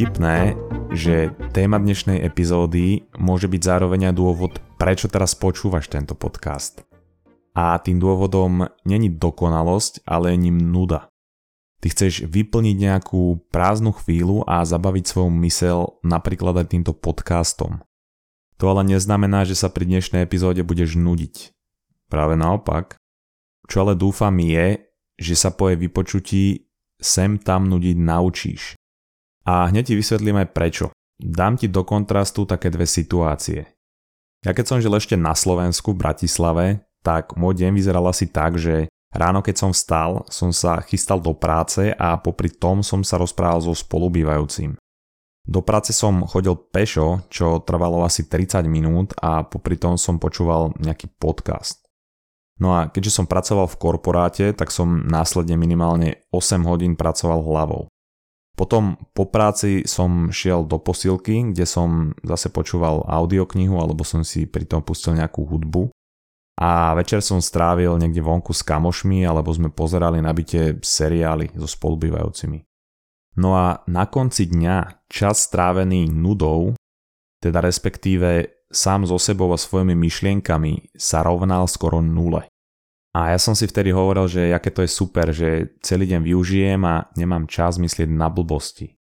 vtipné, že téma dnešnej epizódy môže byť zároveň aj dôvod, prečo teraz počúvaš tento podcast. A tým dôvodom není dokonalosť, ale ním nuda. Ty chceš vyplniť nejakú prázdnu chvíľu a zabaviť svoju mysel napríklad aj týmto podcastom. To ale neznamená, že sa pri dnešnej epizóde budeš nudiť. Práve naopak. Čo ale dúfam je, že sa po jej vypočutí sem tam nudiť naučíš. A hneď ti vysvetlím aj prečo. Dám ti do kontrastu také dve situácie. Ja keď som žil ešte na Slovensku v Bratislave, tak môj deň vyzeral asi tak, že Ráno keď som vstal, som sa chystal do práce a popri tom som sa rozprával so spolubývajúcim. Do práce som chodil pešo, čo trvalo asi 30 minút a popri tom som počúval nejaký podcast. No a keďže som pracoval v korporáte, tak som následne minimálne 8 hodín pracoval hlavou. Potom po práci som šiel do posilky, kde som zase počúval audioknihu alebo som si pri tom pustil nejakú hudbu a večer som strávil niekde vonku s kamošmi alebo sme pozerali nabite seriály so spolubývajúcimi. No a na konci dňa čas strávený nudou, teda respektíve sám so sebou a svojimi myšlienkami sa rovnal skoro nule. A ja som si vtedy hovoril, že aké to je super, že celý deň využijem a nemám čas myslieť na blbosti.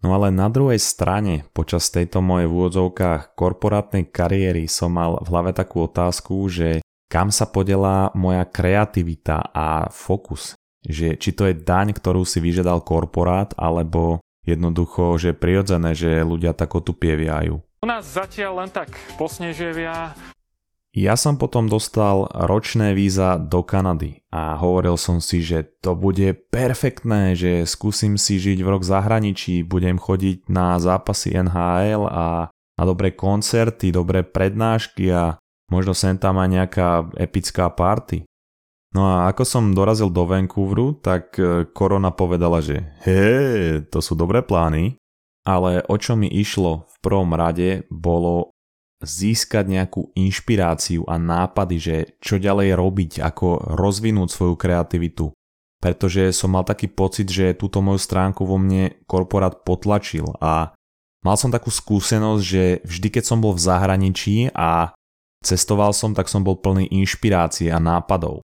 No ale na druhej strane, počas tejto mojej v úvodzovkách korporátnej kariéry som mal v hlave takú otázku, že kam sa podelá moja kreativita a fokus. Že či to je daň, ktorú si vyžiadal korporát, alebo jednoducho, že je prirodzené, že ľudia tak otupieviajú. U nás zatiaľ len tak posneževia, ja som potom dostal ročné víza do Kanady a hovoril som si, že to bude perfektné, že skúsim si žiť v rok zahraničí, budem chodiť na zápasy NHL a na dobré koncerty, dobré prednášky a možno sem tam aj nejaká epická party. No a ako som dorazil do Vancouveru, tak e, korona povedala, že hej, to sú dobré plány, ale o čo mi išlo v prvom rade bolo získať nejakú inšpiráciu a nápady, že čo ďalej robiť, ako rozvinúť svoju kreativitu. Pretože som mal taký pocit, že túto moju stránku vo mne korporát potlačil a mal som takú skúsenosť, že vždy keď som bol v zahraničí a cestoval som, tak som bol plný inšpirácie a nápadov.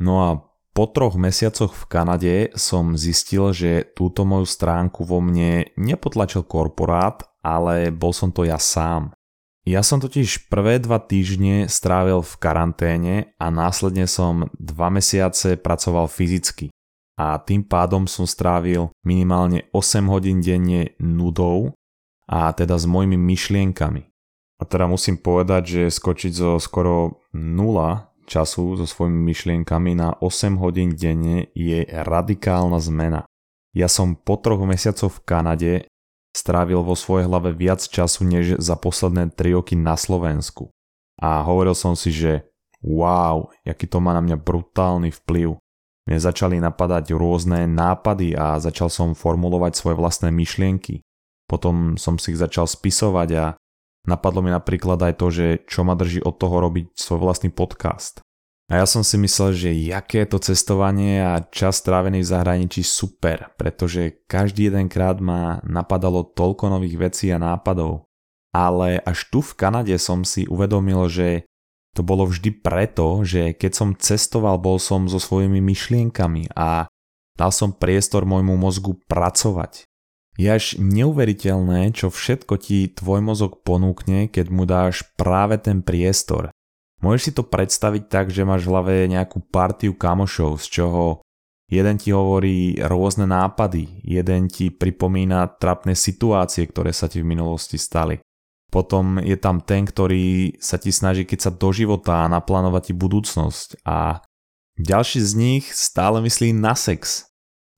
No a po troch mesiacoch v Kanade som zistil, že túto moju stránku vo mne nepotlačil korporát, ale bol som to ja sám. Ja som totiž prvé dva týždne strávil v karanténe a následne som dva mesiace pracoval fyzicky. A tým pádom som strávil minimálne 8 hodín denne nudou a teda s mojimi myšlienkami. A teda musím povedať, že skočiť zo skoro nula času so svojimi myšlienkami na 8 hodín denne je radikálna zmena. Ja som po troch mesiacoch v Kanade strávil vo svojej hlave viac času než za posledné 3 roky na Slovensku. A hovoril som si, že wow, aký to má na mňa brutálny vplyv. Mne začali napadať rôzne nápady a začal som formulovať svoje vlastné myšlienky. Potom som si ich začal spisovať a napadlo mi napríklad aj to, že čo ma drží od toho robiť svoj vlastný podcast. A ja som si myslel, že jaké to cestovanie a čas strávený v zahraničí super, pretože každý jeden krát ma napadalo toľko nových vecí a nápadov. Ale až tu v Kanade som si uvedomil, že to bolo vždy preto, že keď som cestoval, bol som so svojimi myšlienkami a dal som priestor môjmu mozgu pracovať. Je až neuveriteľné, čo všetko ti tvoj mozog ponúkne, keď mu dáš práve ten priestor. Môžeš si to predstaviť tak, že máš v hlave nejakú partiu kamošov, z čoho jeden ti hovorí rôzne nápady, jeden ti pripomína trapné situácie, ktoré sa ti v minulosti stali. Potom je tam ten, ktorý sa ti snaží keď sa do života a naplánovať ti budúcnosť a ďalší z nich stále myslí na sex.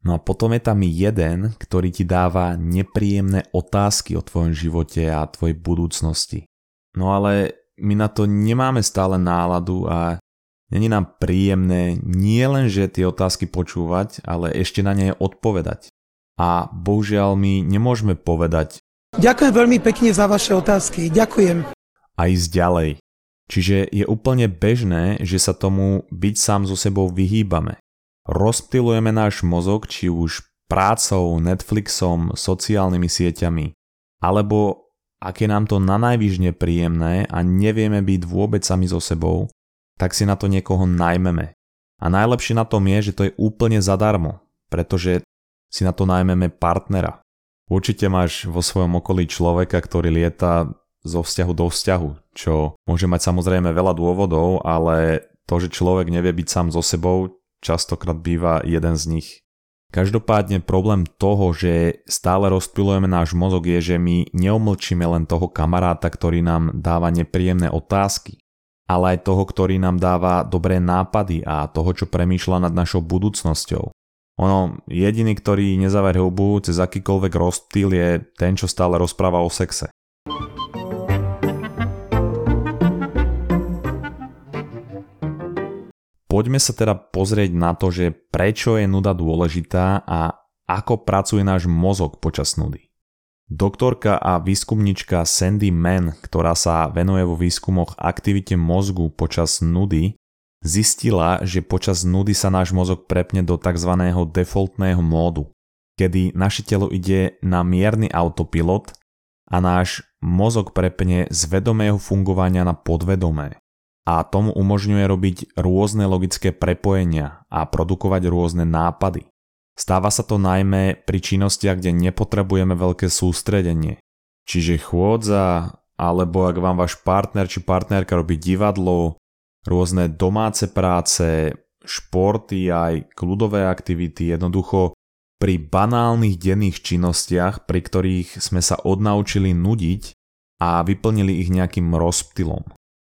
No a potom je tam jeden, ktorý ti dáva nepríjemné otázky o tvojom živote a tvojej budúcnosti. No ale my na to nemáme stále náladu a není nám príjemné nie len, že tie otázky počúvať, ale ešte na ne odpovedať. A bohužiaľ my nemôžeme povedať Ďakujem veľmi pekne za vaše otázky. Ďakujem. A ísť ďalej. Čiže je úplne bežné, že sa tomu byť sám so sebou vyhýbame. Rozptilujeme náš mozog či už prácou, Netflixom, sociálnymi sieťami, alebo ak je nám to na najvyš nepríjemné a nevieme byť vôbec sami so sebou, tak si na to niekoho najmeme. A najlepšie na tom je, že to je úplne zadarmo, pretože si na to najmeme partnera. Určite máš vo svojom okolí človeka, ktorý lieta zo vzťahu do vzťahu, čo môže mať samozrejme veľa dôvodov, ale to, že človek nevie byť sám so sebou, častokrát býva jeden z nich. Každopádne problém toho, že stále rozptilujeme náš mozog je, že my neomlčíme len toho kamaráta, ktorý nám dáva nepríjemné otázky, ale aj toho, ktorý nám dáva dobré nápady a toho, čo premýšľa nad našou budúcnosťou. Ono, jediný, ktorý nezaver hubu cez akýkoľvek rozptýl je ten, čo stále rozpráva o sexe. Poďme sa teda pozrieť na to, že prečo je nuda dôležitá a ako pracuje náš mozog počas nudy. Doktorka a výskumnička Sandy Mann, ktorá sa venuje vo výskumoch aktivite mozgu počas nudy, zistila, že počas nudy sa náš mozog prepne do tzv. defaultného módu, kedy naše telo ide na mierny autopilot a náš mozog prepne z vedomého fungovania na podvedomé a tomu umožňuje robiť rôzne logické prepojenia a produkovať rôzne nápady. Stáva sa to najmä pri činnostiach, kde nepotrebujeme veľké sústredenie. Čiže chôdza, alebo ak vám váš partner či partnerka robí divadlo, rôzne domáce práce, športy, aj kľudové aktivity, jednoducho pri banálnych denných činnostiach, pri ktorých sme sa odnaučili nudiť a vyplnili ich nejakým rozptylom.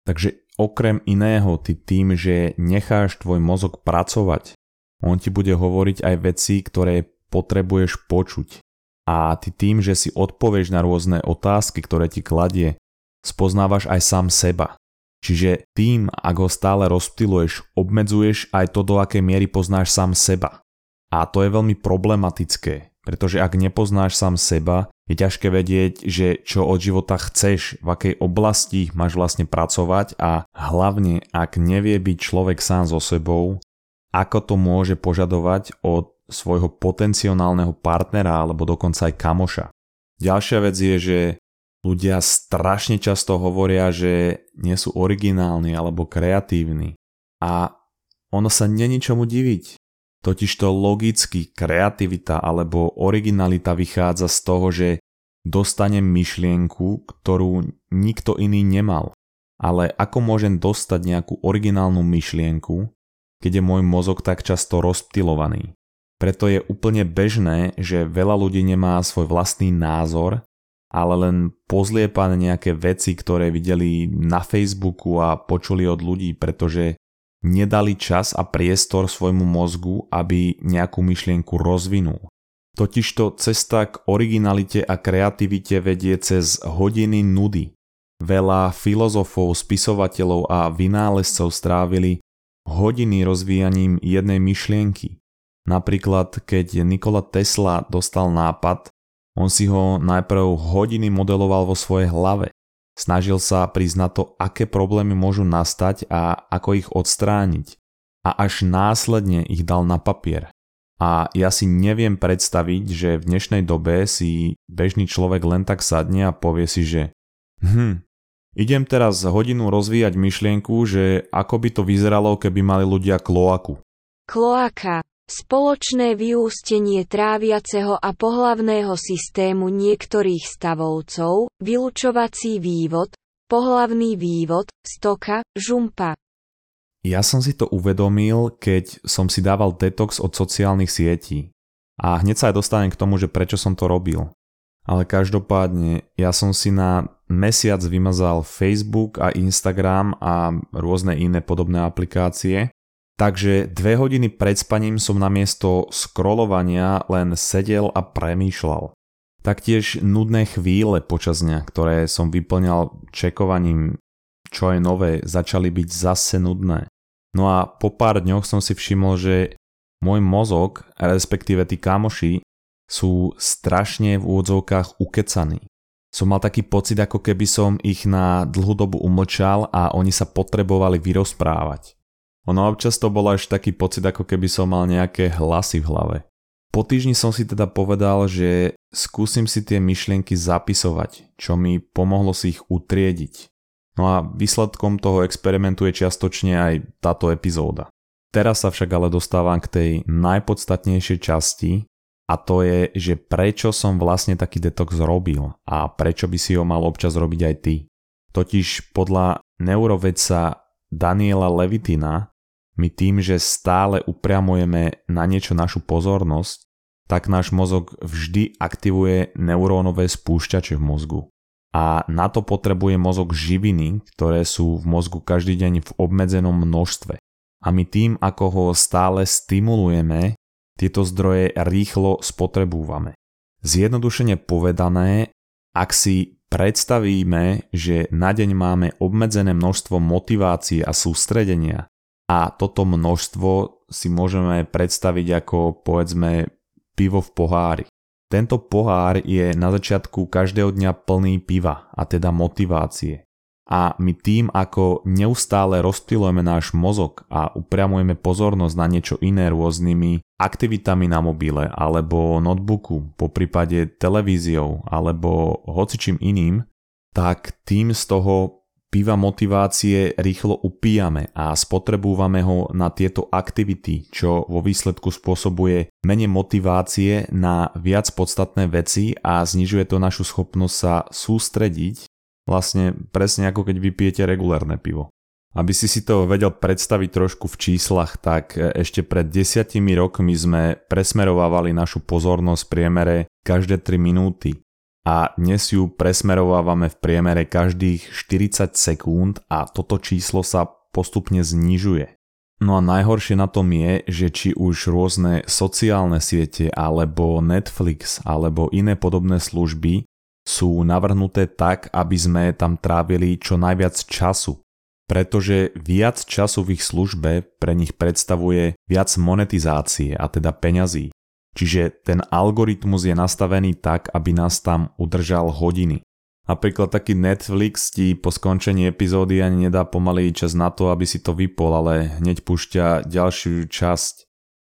Takže Okrem iného, ty tým, že necháš tvoj mozog pracovať, on ti bude hovoriť aj veci, ktoré potrebuješ počuť. A ty tým, že si odpovieš na rôzne otázky, ktoré ti kladie, spoznávaš aj sám seba. Čiže tým, ak ho stále rozptiluješ, obmedzuješ aj to, do akej miery poznáš sám seba. A to je veľmi problematické, pretože ak nepoznáš sám seba, je ťažké vedieť, že čo od života chceš, v akej oblasti máš vlastne pracovať a hlavne, ak nevie byť človek sám so sebou, ako to môže požadovať od svojho potenciálneho partnera alebo dokonca aj kamoša. Ďalšia vec je, že ľudia strašne často hovoria, že nie sú originálni alebo kreatívni. A ono sa není čomu diviť. Totižto logicky kreativita alebo originalita vychádza z toho, že dostanem myšlienku, ktorú nikto iný nemal. Ale ako môžem dostať nejakú originálnu myšlienku, keď je môj mozog tak často rozptilovaný? Preto je úplne bežné, že veľa ľudí nemá svoj vlastný názor, ale len pozliepané nejaké veci, ktoré videli na Facebooku a počuli od ľudí, pretože nedali čas a priestor svojmu mozgu, aby nejakú myšlienku rozvinul. Totižto cesta k originalite a kreativite vedie cez hodiny nudy. Veľa filozofov, spisovateľov a vynálezcov strávili hodiny rozvíjaním jednej myšlienky. Napríklad, keď Nikola Tesla dostal nápad, on si ho najprv hodiny modeloval vo svojej hlave. Snažil sa prísť na to, aké problémy môžu nastať a ako ich odstrániť. A až následne ich dal na papier. A ja si neviem predstaviť, že v dnešnej dobe si bežný človek len tak sadne a povie si, že hm, idem teraz hodinu rozvíjať myšlienku, že ako by to vyzeralo, keby mali ľudia kloaku. Kloaka Spoločné vyústenie tráviaceho a pohlavného systému niektorých stavovcov, vylučovací vývod, pohlavný vývod, stoka, žumpa. Ja som si to uvedomil, keď som si dával detox od sociálnych sietí. A hneď sa aj dostanem k tomu, že prečo som to robil. Ale každopádne, ja som si na mesiac vymazal Facebook a Instagram a rôzne iné podobné aplikácie Takže dve hodiny pred spaním som namiesto scrollovania len sedel a premýšľal. Taktiež nudné chvíle počas dňa, ktoré som vyplňal čekovaním, čo je nové, začali byť zase nudné. No a po pár dňoch som si všimol, že môj mozog, respektíve tí kamoši, sú strašne v úvodzovkách ukecaní. Som mal taký pocit, ako keby som ich na dlhú dobu umlčal a oni sa potrebovali vyrozprávať. Ono občas to bol až taký pocit, ako keby som mal nejaké hlasy v hlave. Po týždni som si teda povedal, že skúsim si tie myšlienky zapisovať, čo mi pomohlo si ich utriediť. No a výsledkom toho experimentu je čiastočne aj táto epizóda. Teraz sa však ale dostávam k tej najpodstatnejšej časti a to je, že prečo som vlastne taký detox robil a prečo by si ho mal občas robiť aj ty. Totiž podľa neurovedca Daniela Levitina my tým, že stále upriamujeme na niečo našu pozornosť, tak náš mozog vždy aktivuje neurónové spúšťače v mozgu a na to potrebuje mozog živiny, ktoré sú v mozgu každý deň v obmedzenom množstve. A my tým, ako ho stále stimulujeme, tieto zdroje rýchlo spotrebúvame. Zjednodušene povedané, ak si predstavíme, že na deň máme obmedzené množstvo motivácie a sústredenia a toto množstvo si môžeme predstaviť ako povedzme pivo v pohári. Tento pohár je na začiatku každého dňa plný piva, a teda motivácie. A my tým, ako neustále rozptilujeme náš mozog a upriamujeme pozornosť na niečo iné rôznymi aktivitami na mobile alebo notebooku, po prípade televíziou alebo hocičím iným, tak tým z toho piva motivácie rýchlo upíjame a spotrebúvame ho na tieto aktivity, čo vo výsledku spôsobuje menej motivácie na viac podstatné veci a znižuje to našu schopnosť sa sústrediť, vlastne presne ako keď vypijete regulárne pivo. Aby si si to vedel predstaviť trošku v číslach, tak ešte pred desiatimi rokmi sme presmerovávali našu pozornosť v priemere každé 3 minúty a dnes ju presmerovávame v priemere každých 40 sekúnd a toto číslo sa postupne znižuje. No a najhoršie na tom je, že či už rôzne sociálne siete alebo Netflix alebo iné podobné služby sú navrhnuté tak, aby sme tam trávili čo najviac času. Pretože viac času v ich službe pre nich predstavuje viac monetizácie a teda peňazí. Čiže ten algoritmus je nastavený tak, aby nás tam udržal hodiny. Napríklad taký Netflix ti po skončení epizódy ani nedá pomaly čas na to, aby si to vypol, ale hneď púšťa ďalšiu časť.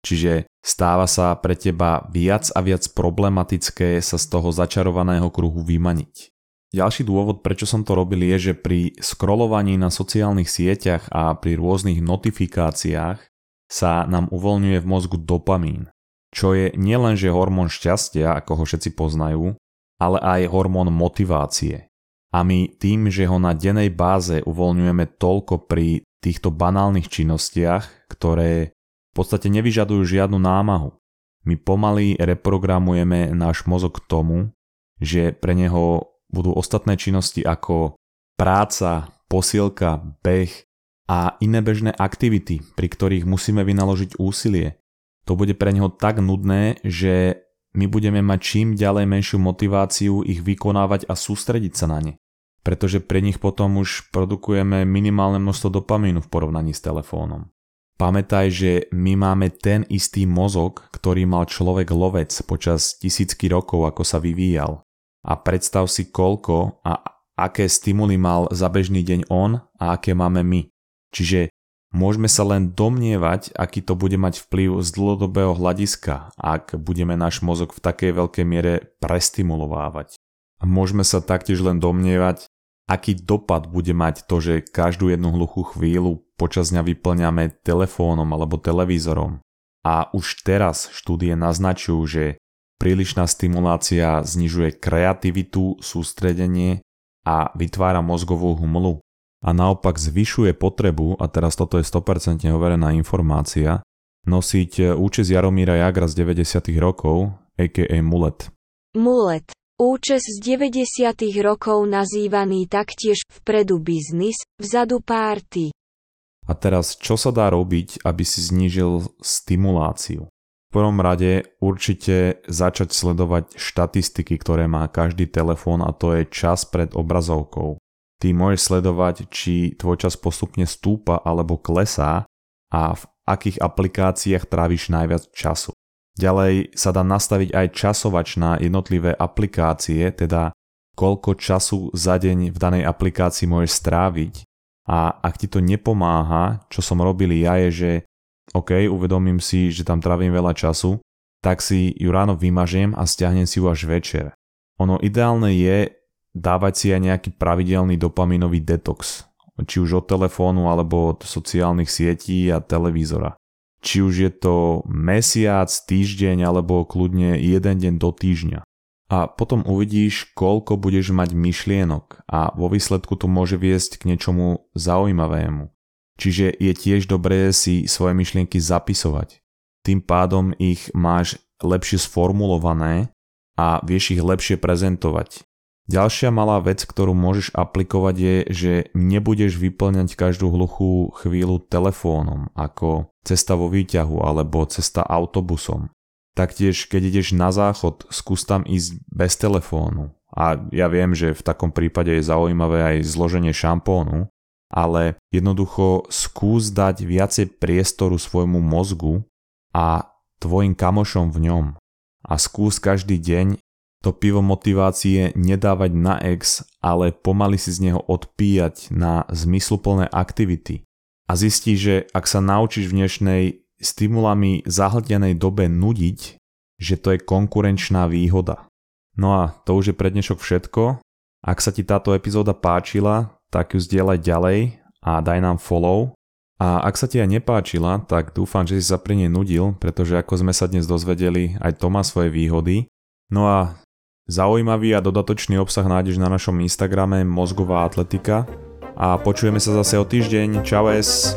Čiže stáva sa pre teba viac a viac problematické sa z toho začarovaného kruhu vymaniť. Ďalší dôvod, prečo som to robil, je, že pri scrollovaní na sociálnych sieťach a pri rôznych notifikáciách sa nám uvoľňuje v mozgu dopamín čo je nielenže hormón šťastia, ako ho všetci poznajú, ale aj hormón motivácie. A my tým, že ho na dennej báze uvoľňujeme toľko pri týchto banálnych činnostiach, ktoré v podstate nevyžadujú žiadnu námahu, my pomaly reprogramujeme náš mozog k tomu, že pre neho budú ostatné činnosti ako práca, posielka, beh a iné bežné aktivity, pri ktorých musíme vynaložiť úsilie, to bude pre neho tak nudné, že my budeme mať čím ďalej menšiu motiváciu ich vykonávať a sústrediť sa na ne. Pretože pre nich potom už produkujeme minimálne množstvo dopamínu v porovnaní s telefónom. Pamätaj, že my máme ten istý mozog, ktorý mal človek lovec počas tisícky rokov, ako sa vyvíjal. A predstav si koľko a aké stimuly mal za bežný deň on a aké máme my. Čiže Môžeme sa len domnievať, aký to bude mať vplyv z dlhodobého hľadiska, ak budeme náš mozog v takej veľkej miere prestimulovávať. Môžeme sa taktiež len domnievať, aký dopad bude mať to, že každú jednu hluchú chvíľu počas dňa vyplňame telefónom alebo televízorom. A už teraz štúdie naznačujú, že prílišná stimulácia znižuje kreativitu, sústredenie a vytvára mozgovú hmlu, a naopak zvyšuje potrebu, a teraz toto je 100% overená informácia, nosiť e, účes Jaromíra Jagra z 90. rokov, a.k.a. Mulet. Mulet. Účes z 90. rokov nazývaný taktiež vpredu biznis, vzadu párty. A teraz, čo sa dá robiť, aby si znížil stimuláciu? V prvom rade určite začať sledovať štatistiky, ktoré má každý telefón a to je čas pred obrazovkou. Ty môžeš sledovať, či tvoj čas postupne stúpa alebo klesá a v akých aplikáciách tráviš najviac času. Ďalej sa dá nastaviť aj časovač na jednotlivé aplikácie, teda koľko času za deň v danej aplikácii môžeš stráviť a ak ti to nepomáha, čo som robil ja je, že OK, uvedomím si, že tam trávim veľa času, tak si ju ráno vymažiem a stiahnem si ju až večer. Ono ideálne je dávať si aj nejaký pravidelný dopaminový detox, či už od telefónu alebo od sociálnych sietí a televízora. Či už je to mesiac, týždeň alebo kľudne jeden deň do týždňa. A potom uvidíš, koľko budeš mať myšlienok a vo výsledku to môže viesť k niečomu zaujímavému. Čiže je tiež dobré si svoje myšlienky zapisovať. Tým pádom ich máš lepšie sformulované a vieš ich lepšie prezentovať. Ďalšia malá vec, ktorú môžeš aplikovať je, že nebudeš vyplňať každú hluchú chvíľu telefónom, ako cesta vo výťahu alebo cesta autobusom. Taktiež, keď ideš na záchod, skús tam ísť bez telefónu. A ja viem, že v takom prípade je zaujímavé aj zloženie šampónu, ale jednoducho skús dať viacej priestoru svojmu mozgu a tvojim kamošom v ňom a skús každý deň to pivo motivácie nedávať na ex, ale pomaly si z neho odpíjať na zmysluplné aktivity. A zistí, že ak sa naučíš v dnešnej stimulami zahltenej dobe nudiť, že to je konkurenčná výhoda. No a to už je pre dnešok všetko. Ak sa ti táto epizóda páčila, tak ju zdieľaj ďalej a daj nám follow a ak sa ti aj nepáčila, tak dúfam, že si sa pri nej nudil, pretože ako sme sa dnes dozvedeli, aj to má svoje výhody. No a zaujímavý a dodatočný obsah nájdeš na našom Instagrame Mozgová atletika a počujeme sa zase o týždeň. Čau es!